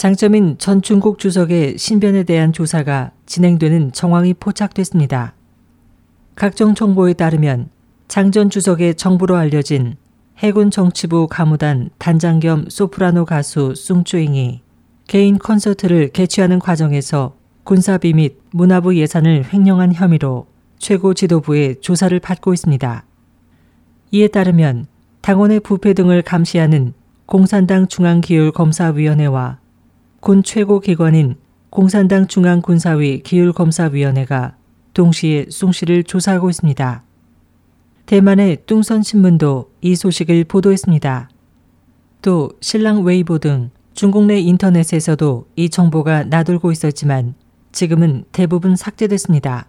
장점인 전 중국 주석의 신변에 대한 조사가 진행되는 정황이 포착됐습니다. 각종 정보에 따르면 장 전 주석의 정부로 알려진 해군 정치부 가무단 단장 겸 소프라노 가수 숭쭈잉이 개인 콘서트를 개최하는 과정에서 군사비 및 문화부 예산을 횡령한 혐의로 최고 지도부의 조사를 받고 있습니다. 이에 따르면 당원의 부패 등을 감시하는 공산당 중앙기율검사위원회와 군 최고 기관인 공산당 중앙군사위 기율검사위원회가 동시에 송 씨를 조사하고 있습니다. 대만의 뚱선신문도 이 소식을 보도했습니다. 또 신랑 웨이보 등 중국 내 인터넷에서도 이 정보가 나돌고 있었지만 지금은 대부분 삭제됐습니다.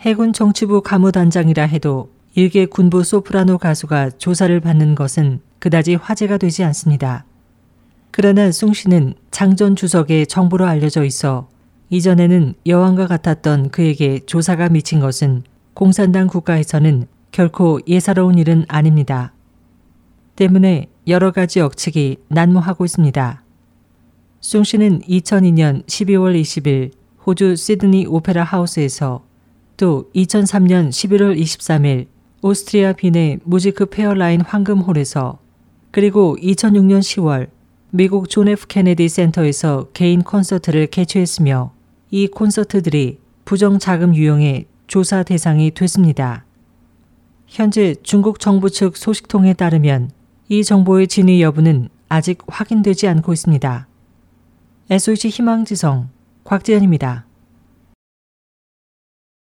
해군 정치부 가무단장이라 해도 일개 군부 소프라노 가수가 조사를 받는 것은 그다지 화제가 되지 않습니다. 그러나 숭 씨는 장전 주석의 정부로 알려져 있어 이전에는 여왕과 같았던 그에게 조사가 미친 것은 공산당 국가에서는 결코 예사로운 일은 아닙니다. 때문에 여러 가지 억측이 난무하고 있습니다. 숭 씨는 2002년 12월 20일 호주 시드니 오페라 하우스에서 또 2003년 11월 23일 오스트리아 빈의 무지크 페어라인 황금홀에서 그리고 2006년 10월 미국 존 F 케네디 센터에서 개인 콘서트를 개최했으며 이 콘서트들이 부정 자금 유용의 조사 대상이 됐습니다. 현재 중국 정부 측 소식통에 따르면 이 정보의 진위 여부는 아직 확인되지 않고 있습니다. SOH 희망지성 곽지연입니다.